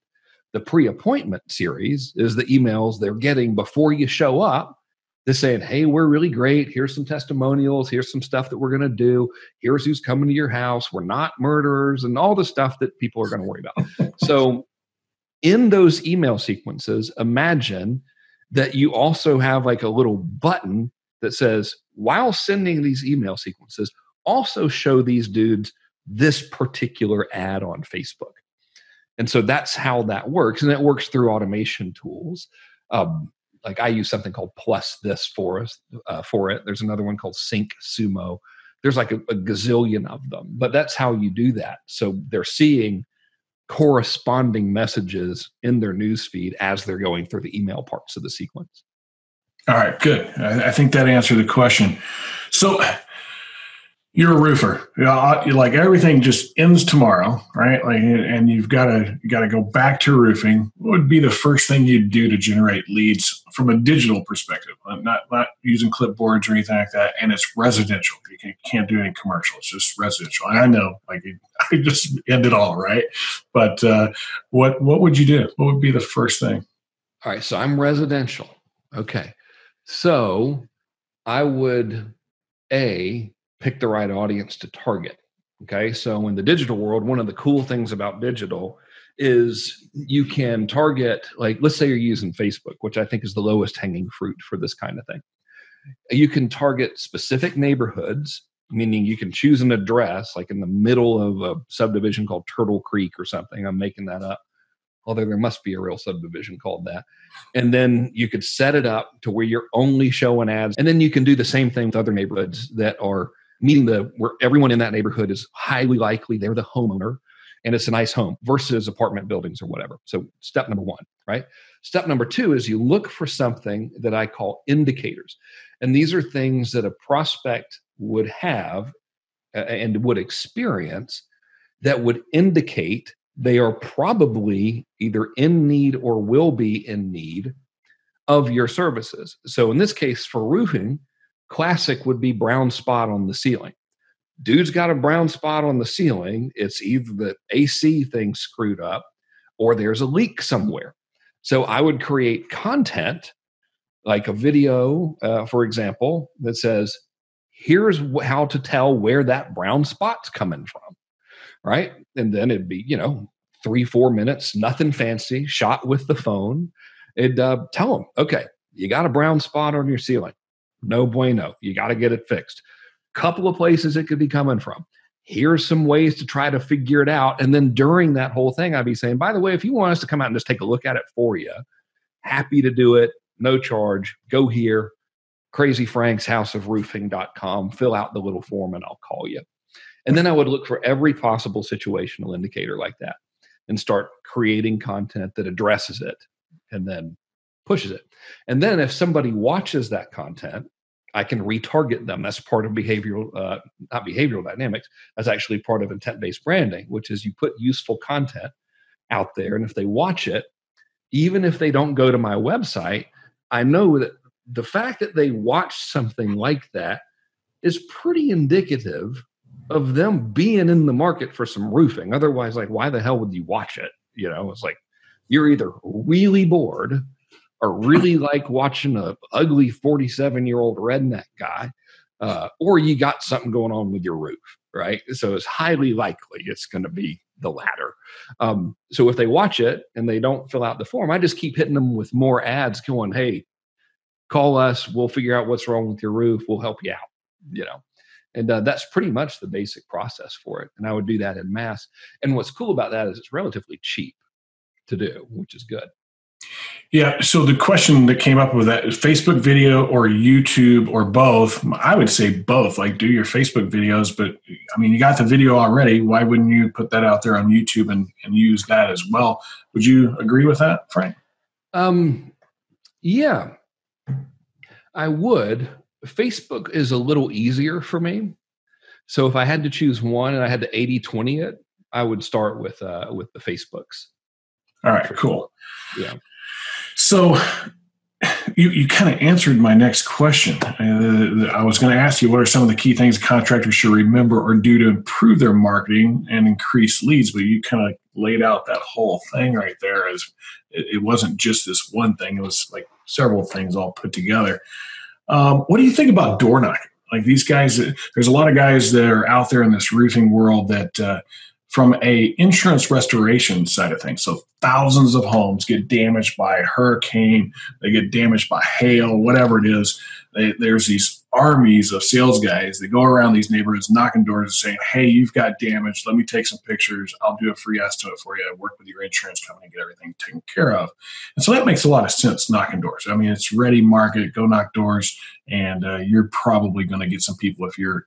The pre appointment series is the emails they're getting before you show up they're saying, hey, we're really great. Here's some testimonials. Here's some stuff that we're going to do. Here's who's coming to your house. We're not murderers and all the stuff that people are going to worry about. so, in those email sequences, imagine that you also have like a little button that says, while sending these email sequences, also show these dudes this particular ad on Facebook. And so that's how that works. And it works through automation tools. Um, like I use something called PlusThis for us uh, for it. There's another one called Sync Sumo. There's like a, a gazillion of them, but that's how you do that. So they're seeing corresponding messages in their newsfeed as they're going through the email parts of the sequence. All right, good. I, I think that answered the question. So you're a roofer. You like everything just ends tomorrow, right? Like, and you've got to you got to go back to roofing. What would be the first thing you'd do to generate leads from a digital perspective? Not not using clipboards or anything like that. And it's residential. You, can, not do any commercial. It's just residential. And I know, like, I *laughs* just end it all, right? But uh, what what would you do? What would be the first thing? All right. So I'm residential. Okay. So I would a pick the right audience to target. Okay. So in the digital world, one of the cool things about digital is you can target, like, let's say you're using Facebook, which I think is the lowest hanging fruit for this kind of thing. You can target specific neighborhoods, meaning you can choose an address, like in the middle of a subdivision called Turtle Creek or something. I'm making that up although there must be a real subdivision called that. And then you could set it up to where you're only showing ads. And then you can do the same thing with other neighborhoods that are meeting the where everyone in that neighborhood is highly likely they're the homeowner and it's a nice home versus apartment buildings or whatever. So step number 1, right? Step number 2 is you look for something that I call indicators. And these are things that a prospect would have and would experience that would indicate they are probably either in need or will be in need of your services. So in this case for roofing, Classic would be brown spot on the ceiling. dude's got a brown spot on the ceiling. It's either the AC thing screwed up or there's a leak somewhere. So I would create content like a video, uh, for example, that says, here's how to tell where that brown spot's coming from. Right. And then it'd be, you know, three, four minutes, nothing fancy, shot with the phone. It'd uh, tell them, okay, you got a brown spot on your ceiling. No bueno. You got to get it fixed. Couple of places it could be coming from. Here's some ways to try to figure it out. And then during that whole thing, I'd be saying, by the way, if you want us to come out and just take a look at it for you, happy to do it, no charge. Go here, crazyfranksHouseofRoofing.com, fill out the little form, and I'll call you. And then I would look for every possible situational indicator like that and start creating content that addresses it and then pushes it. And then if somebody watches that content, I can retarget them. That's part of behavioral, uh, not behavioral dynamics. That's actually part of intent based branding, which is you put useful content out there. And if they watch it, even if they don't go to my website, I know that the fact that they watch something like that is pretty indicative of them being in the market for some roofing. Otherwise, like, why the hell would you watch it? You know, it's like you're either really bored or really like watching a ugly 47 year old redneck guy, uh, or you got something going on with your roof, right? So it's highly likely it's going to be the latter. Um, so if they watch it and they don't fill out the form, I just keep hitting them with more ads going, hey, call us. We'll figure out what's wrong with your roof. We'll help you out, you know. And uh, that's pretty much the basic process for it. And I would do that in mass. And what's cool about that is it's relatively cheap to do, which is good. Yeah. So the question that came up with that is Facebook video or YouTube or both. I would say both. Like do your Facebook videos, but I mean, you got the video already. Why wouldn't you put that out there on YouTube and, and use that as well? Would you agree with that, Frank? Um, yeah, I would. Facebook is a little easier for me. So if I had to choose one and I had to 80 20 it, I would start with uh, with the Facebooks. All right, cool. Yeah. So you, you kind of answered my next question. Uh, I was going to ask you what are some of the key things contractors should remember or do to improve their marketing and increase leads, but you kind of laid out that whole thing right there as it, it wasn't just this one thing, it was like several things all put together. Um, what do you think about door knocking? Like these guys, there's a lot of guys that are out there in this roofing world that uh, from a insurance restoration side of things. So thousands of homes get damaged by hurricane, they get damaged by hail, whatever it is. They, there's these armies of sales guys that go around these neighborhoods knocking doors and saying, Hey, you've got damage. Let me take some pictures. I'll do a free estimate for you. Work with your insurance company, get everything taken care of. And so that makes a lot of sense knocking doors. I mean, it's ready market, go knock doors, and uh, you're probably going to get some people if you're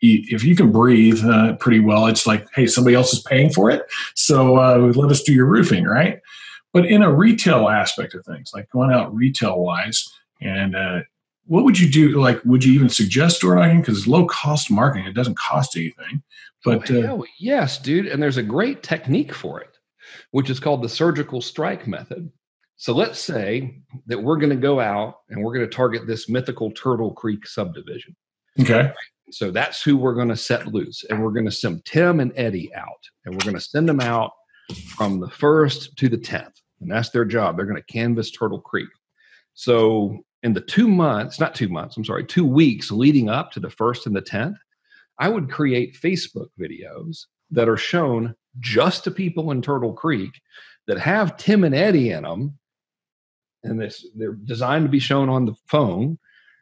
if you can breathe uh, pretty well, it's like, hey, somebody else is paying for it, so uh, let us do your roofing, right? But in a retail aspect of things, like going out retail wise, and uh, what would you do? Like, would you even suggest door knocking? Because it's low cost marketing; it doesn't cost anything. But oh, yes, dude, and there's a great technique for it, which is called the surgical strike method. So let's say that we're going to go out and we're going to target this mythical Turtle Creek subdivision. Okay. So that's who we're going to set loose. And we're going to send Tim and Eddie out. And we're going to send them out from the first to the 10th. And that's their job. They're going to canvass Turtle Creek. So in the two months, not two months, I'm sorry, two weeks leading up to the first and the 10th, I would create Facebook videos that are shown just to people in Turtle Creek that have Tim and Eddie in them. And this, they're designed to be shown on the phone.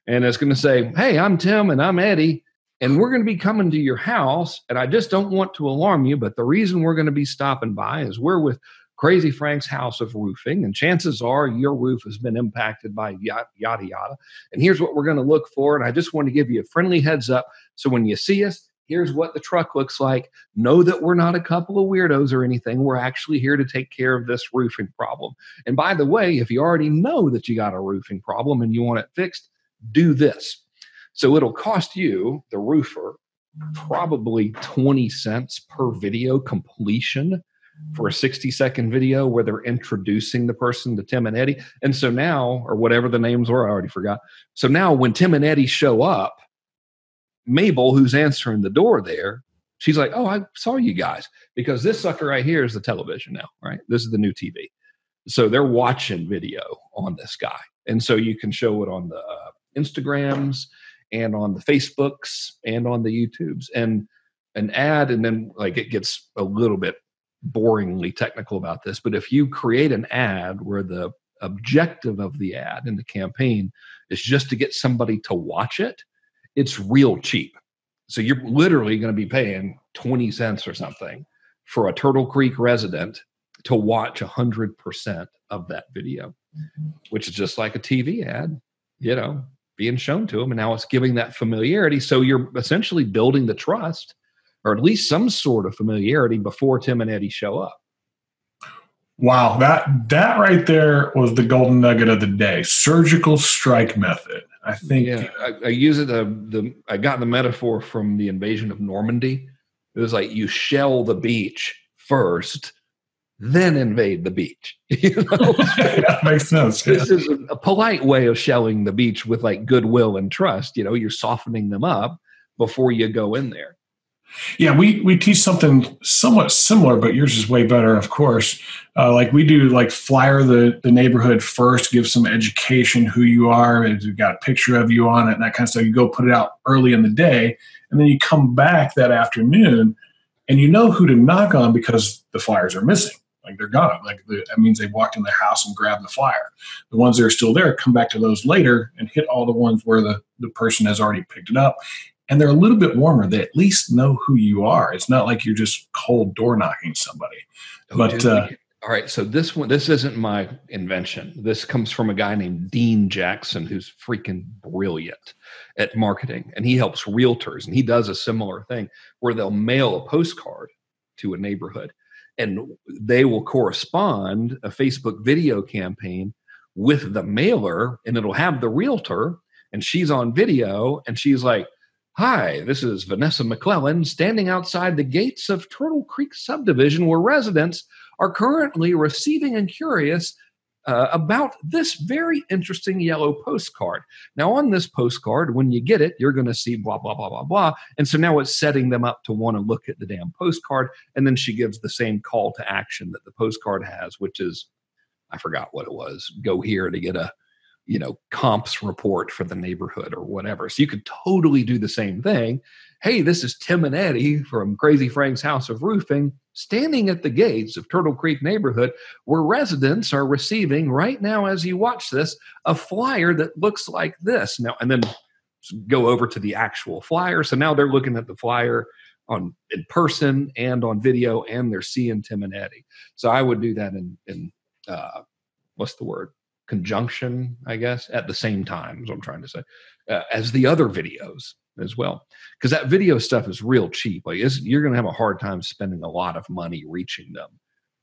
And it's going to say, Hey, I'm Tim and I'm Eddie and we're going to be coming to your house. And I just don't want to alarm you, but the reason we're going to be stopping by is we're with Crazy Frank's House of Roofing, and chances are your roof has been impacted by yada, yada, yada. And here's what we're going to look for. And I just want to give you a friendly heads up. So when you see us, here's what the truck looks like. Know that we're not a couple of weirdos or anything. We're actually here to take care of this roofing problem. And by the way, if you already know that you got a roofing problem and you want it fixed, do this so it'll cost you, the roofer, probably 20 cents per video completion for a 60 second video where they're introducing the person to Tim and Eddie. And so now, or whatever the names were, I already forgot. So now when Tim and Eddie show up, Mabel, who's answering the door there, she's like, "Oh, I saw you guys because this sucker right here is the television now, right? This is the new TV." So they're watching video on this guy, and so you can show it on the uh, Instagrams and on the Facebooks and on the YouTubes and an ad, and then like it gets a little bit boringly technical about this, but if you create an ad where the objective of the ad in the campaign is just to get somebody to watch it, it's real cheap. So you're literally going to be paying 20 cents or something for a Turtle Creek resident to watch 100% of that video, mm-hmm. which is just like a TV ad, you know, being shown to them. And now it's giving that familiarity. So you're essentially building the trust or at least some sort of familiarity before Tim and Eddie show up. Wow, that that right there was the golden nugget of the day. Surgical strike method. I think. Yeah, I, I use it. Uh, the I got the metaphor from the invasion of Normandy. It was like you shell the beach first, then invade the beach. *laughs* You know? that makes sense. This yeah. is a, polite way of shelling the beach with like goodwill and trust. You know, you're softening them up before you go in there. Yeah, we we teach something somewhat similar, but yours is way better, of course. Uh, like we do, like flyer the the neighborhood first, give some education who you are, and you got a picture of you on it, and that kind of stuff. You go put it out early in the day, and then you come back that afternoon, and you know who to knock on because the flyers are missing. Like they're gone. Like the, that means they walked in the house and grabbed the flyer. The ones that are still there come back to those later and hit all the ones where the, the person has already picked it up and they're a little bit warmer. They at least know who you are. It's not like you're just cold door knocking somebody. Oh, but uh, all right, so this one, this isn't my invention. This comes from a guy named Dean Jackson, who's freaking brilliant at marketing, and he helps realtors, and he does a similar thing where they'll mail a postcard to a neighborhood, and they will correspond a Facebook video campaign with the mailer, and it'll have the realtor, and she's on video, and she's like Hi, this is Vanessa McClellan standing outside the gates of Turtle Creek subdivision where residents are currently receiving and curious uh, about this very interesting yellow postcard. Now, on this postcard, when you get it, you're going to see blah, blah, blah, blah, blah. And so now it's setting them up to want to look at the damn postcard. And then she gives the same call to action that the postcard has, which is, I forgot what it was go here to get a you know comps report for the neighborhood or whatever so you could totally do the same thing hey this is tim and eddie from crazy frank's house of roofing. Standing at the gates of turtle creek neighborhood where residents are receiving right now as you watch this a flyer that looks like this. Now and then go over to the actual flyer. So now they're looking at the flyer on in person and on video and they're seeing tim and eddie. So i would do that in in uh, what's the word? Conjunction, I guess, at the same time, what I'm trying to say, uh, as the other videos as well. Because that video stuff is real cheap. Like, you're going to have a hard time spending a lot of money reaching them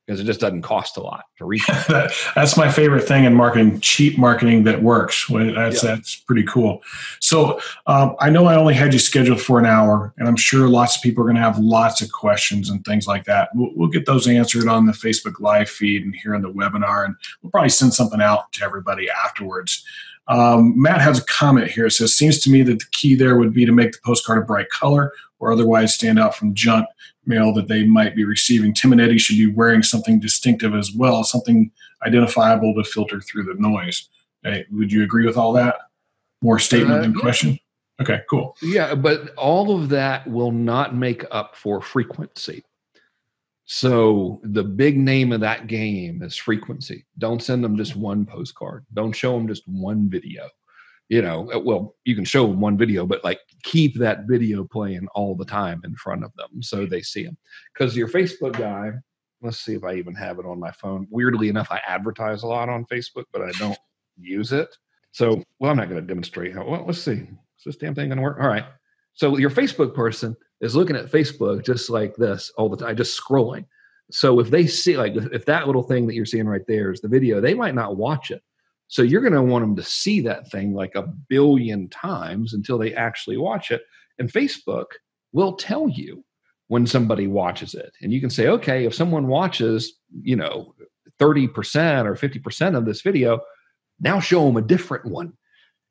because it just doesn't cost a lot to reach. *laughs* that, that's my favorite thing in marketing: cheap marketing that works. That's yeah. that's pretty cool. So um, I know I only had you scheduled for an hour, and I'm sure lots of people are going to have lots of questions and things like that. We'll, we'll, get those answered on the Facebook Live feed and here in the webinar, and we'll probably send something out to everybody afterwards. Um, Matt has a comment here. It says, "Seems to me that the key there would be to make the postcard a bright color, or otherwise stand out from junk mail that they might be receiving. Tim and Eddie should be wearing something distinctive as well, something identifiable to filter through the noise. Hey, would you agree with all that? More statement uh, than yeah. question? Okay, cool. Yeah, but all of that will not make up for frequency. So the big name of that game is frequency. Don't send them just one postcard. Don't show them just one video. You know uh, well you can show them one video but like keep that video playing all the time in front of them so they see them because your facebook guy let's see if i even have it on my phone. Weirdly enough i advertise a lot on facebook but i don't use it. So well i'm not going to demonstrate how well let's see. Is this damn thing going to work? All right. So your facebook person is looking at facebook just like this all the time just scrolling so if they see like if that little thing that you're seeing right there is the video they might not watch it so you're going to want them to see that thing like a billion times until they actually watch it. And Facebook will tell you when somebody watches it. And you can say, okay, if someone watches, you know, 30% or 50% of this video, now show them a different one.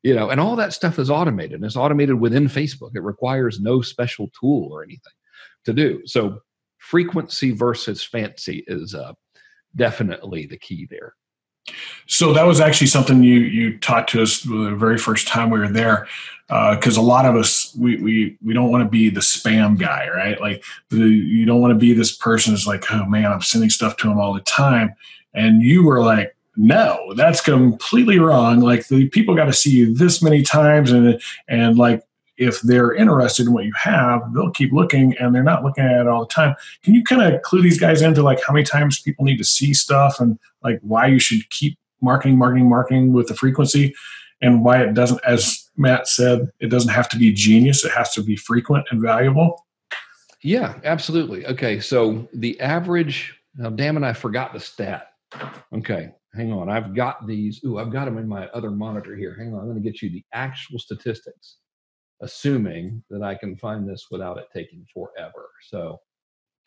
You know, and all that stuff is automated. And it's automated within Facebook. It requires no special tool or anything to do. So frequency versus fancy is uh, definitely the key there. So that was actually something you you taught to us the very first time we were there, Uh, because uh, a lot of us we we we don't want to be the spam guy, right? Like the, you don't want to be this person who's like, oh man, I'm sending stuff to him all the time, and you were like, no, that's completely wrong. Like the people got to see you this many times, and and like if they're interested in what you have, they'll keep looking and they're not looking at it all the time. Can you kind of clue these guys into like how many times people need to see stuff and like why you should keep marketing, marketing, marketing with the frequency and why it doesn't, as Matt said, it doesn't have to be genius. It has to be frequent and valuable. Yeah, absolutely. Okay. So the average, now damn it, I forgot the stat. Okay. Hang on. I've got these. Ooh, I've got them in my other monitor here. Hang on. I'm going to get you the actual statistics assuming that I can find this without it taking forever. So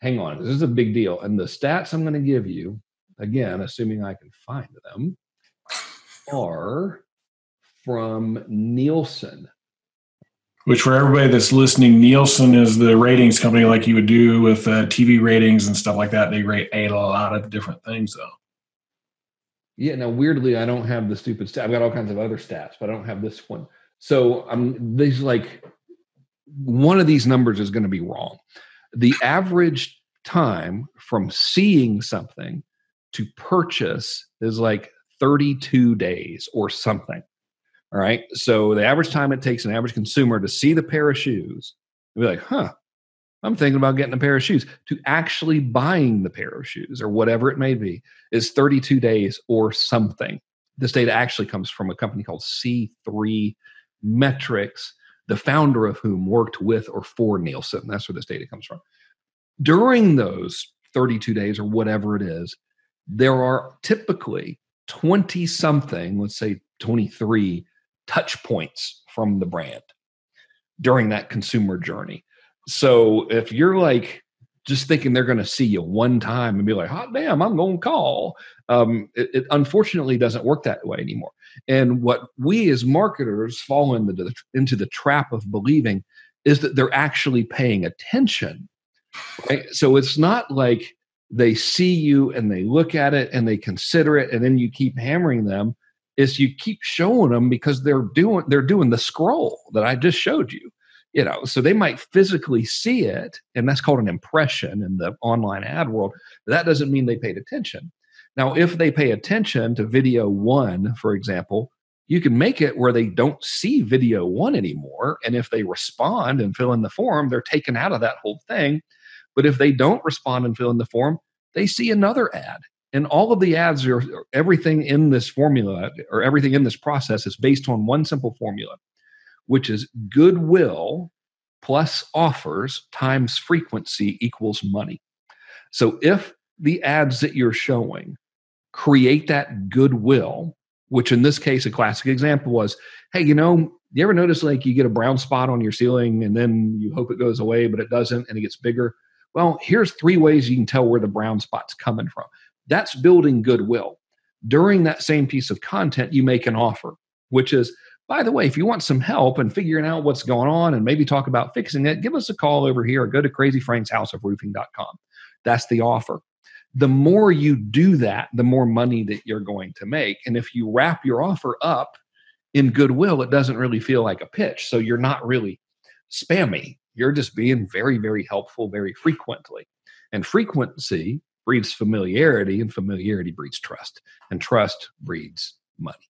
hang on, this is a big deal. And the stats I'm going to give you, again, assuming I can find them, are from Nielsen. Which, for everybody that's listening, Nielsen is the ratings company like you would do with uh, TV ratings and stuff like that. They rate a lot of different things, though. Yeah, now weirdly, I don't have the stupid stat. I've got all kinds of other stats, but I don't have this one. So I'm um, these like one of these numbers is going to be wrong. The average time from seeing something to purchase is like 32 days or something. All right. So the average time it takes an average consumer to see the pair of shoes, be like, huh, I'm thinking about getting a pair of shoes, to actually buying the pair of shoes or whatever it may be is 32 days or something. This data actually comes from a company called C3 metrics, the founder of whom worked with or for Nielsen. That's where this data comes from. During those 32 days or whatever it is, there are typically 20 something, let's say 23 touch points from the brand during that consumer journey. So if you're like just thinking they're going to see you one time and be like, hot damn, I'm going to call. Um, it, it, unfortunately doesn't work that way anymore. And what we as marketers fall into the, into the trap of believing is that they're actually paying attention. Right? So it's not like they see you and they look at it and they consider it and then you keep hammering them. Is you keep showing them because they're doing they're doing the scroll that I just showed you you know so they might physically see it and that's called an impression in the online ad world. That doesn't mean they paid attention. Now if they pay attention to video one for example you can make it where they don't see video one anymore and if they respond and fill in the form they're taken out of that whole thing. But if they don't respond and fill in the form they see another ad. And all of the ads are everything in this formula or everything in this process is based on one simple formula which is goodwill plus offers times frequency equals money. So if the ads that you're showing create that goodwill, which in this case, a classic example was, hey, you know, you ever notice like you get a brown spot on your ceiling and then you hope it goes away, but it doesn't and it gets bigger? Well, here's three ways you can tell where the brown spot's coming from. That's building goodwill. During that same piece of content, you make an offer, which is, by the way, if you want some help in figuring out what's going on and maybe talk about fixing it, give us a call over here or go to crazyfrankshouseofroofing.com. That's the offer. The more you do that, the more money that you're going to make. And if you wrap your offer up in goodwill, it doesn't really feel like a pitch. So you're not really spammy. You're just being very, very helpful very frequently. And frequency breeds familiarity, and familiarity breeds trust, and trust breeds money.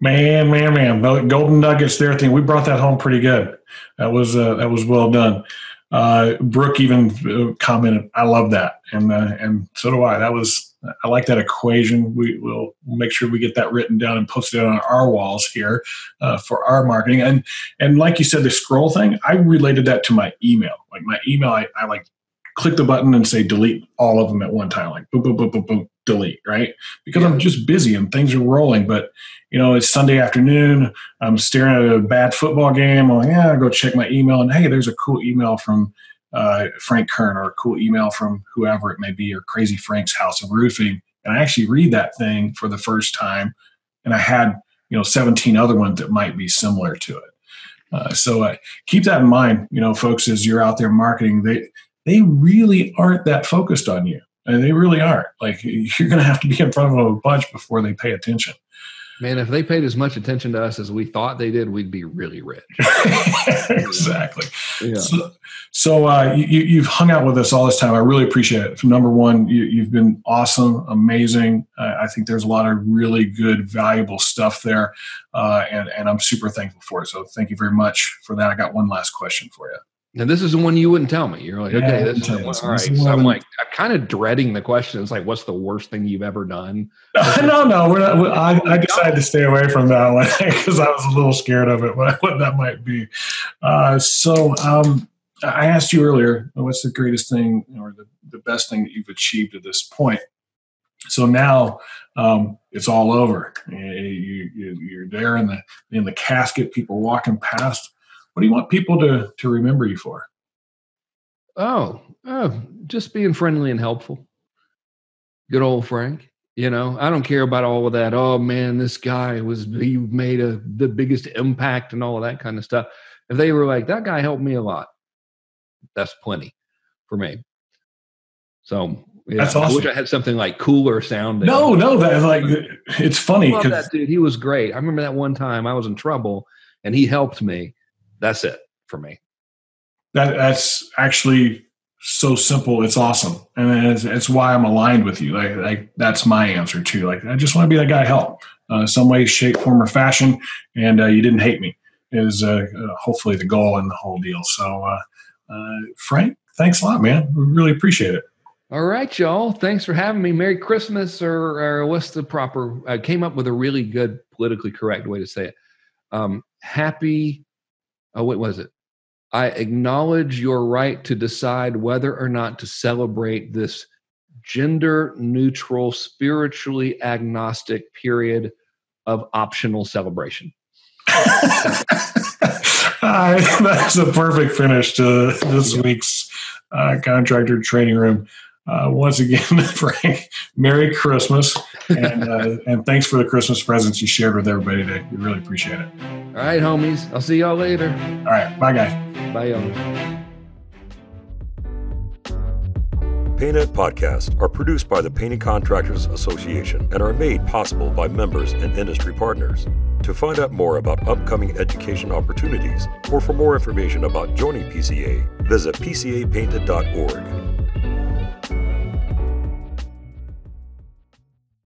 Man, man, man! Golden nuggets there. Thing we brought that home pretty good. That was uh, that was well done. Uh, Brooke even uh, commented, "I love that," and uh, and so do I. That was I like that equation. We will make sure we get that written down and posted on our walls here uh, for our marketing. And and like you said, the scroll thing, I related that to my email. Like my email, I, I like click the button and say delete all of them at one time, like boom, boom, boom, boom, boom, delete, right? Because yeah. I'm just busy and things are rolling. But you know, it's Sunday afternoon. I'm staring at a bad football game. I'm like, yeah, I'll go check my email, and hey, there's a cool email from uh, Frank Kern or a cool email from whoever it may be, or Crazy Frank's House of Roofing. And I actually read that thing for the first time, and I had you know 17 other ones that might be similar to it. Uh, so uh, keep that in mind, you know, folks, as you're out there marketing, they they really aren't that focused on you, and they really aren't. Like *laughs* you're going to have to be in front of them a bunch before they pay attention. Man, if they paid as much attention to us as we thought they did, we'd be really rich. *laughs* exactly. Yeah. So, so uh, you, have hung out with us all this time. I really appreciate it. Number one, you, have been awesome, amazing. Uh, I think there's a lot of really good, valuable stuff there, uh, and and I'm super thankful for it. So thank you very much for that. I got one last question for you. And this is the one you wouldn't tell me. You're like, yeah, okay, this is the one. All right. So I'm like, I'm kind of dreading the question. It's like, what's the worst thing you've ever done? *laughs* no, no, we're not. I, I decided to stay away from that one *laughs* because I was a little scared of it, *laughs* what, what that might be. Uh, so um, I asked you earlier, what's the greatest thing or the, the best thing that you've achieved at this point? So now um, it's all over. You, you, you're there in the in the casket. People walking past what do you want people to to remember you for? Oh, oh, just being friendly and helpful. Good old Frank. You know, I don't care about all of that. Oh man, this guy was he made a the biggest impact and all of that kind of stuff. If they were like that guy helped me a lot, that's plenty for me. So yeah, That's awesome. I wish I had something like cooler sounding. No, no, that like it's funny because that dude, he was great. I remember that one time I was in trouble and he helped me, that's it for me. That that's actually so simple. It's awesome, and it's, it's why I'm aligned with you. Like, like that's my answer too. Like I just want to be that guy. Help, uh, some way, shape, form, or fashion, and uh, you didn't hate me is uh, uh hopefully the goal in the whole deal. So, uh, uh, Frank, thanks a lot, man. We really appreciate it. All right, y'all. Thanks for having me. Merry Christmas, or, or what's the proper? I came up with a really good politically correct way to say it. Um, happy oh, what was it? I acknowledge your right to decide whether or not to celebrate this gender neutral, spiritually agnostic period of optional celebration. *laughs* *laughs* that's a perfect finish to this week's uh, contractor training room. Uh, once again, *laughs* Frank, Merry Christmas, and uh, and thanks for the Christmas presents you shared with everybody today. We really appreciate it. All right, homies. I'll see y'all later. All right, bye, guys. Bye, y'all. Painted podcasts are produced by the Painting Contractors Association and are made possible by members and industry partners. To find out more about upcoming education opportunities or for more information about joining PCA, visit pcapainted.org.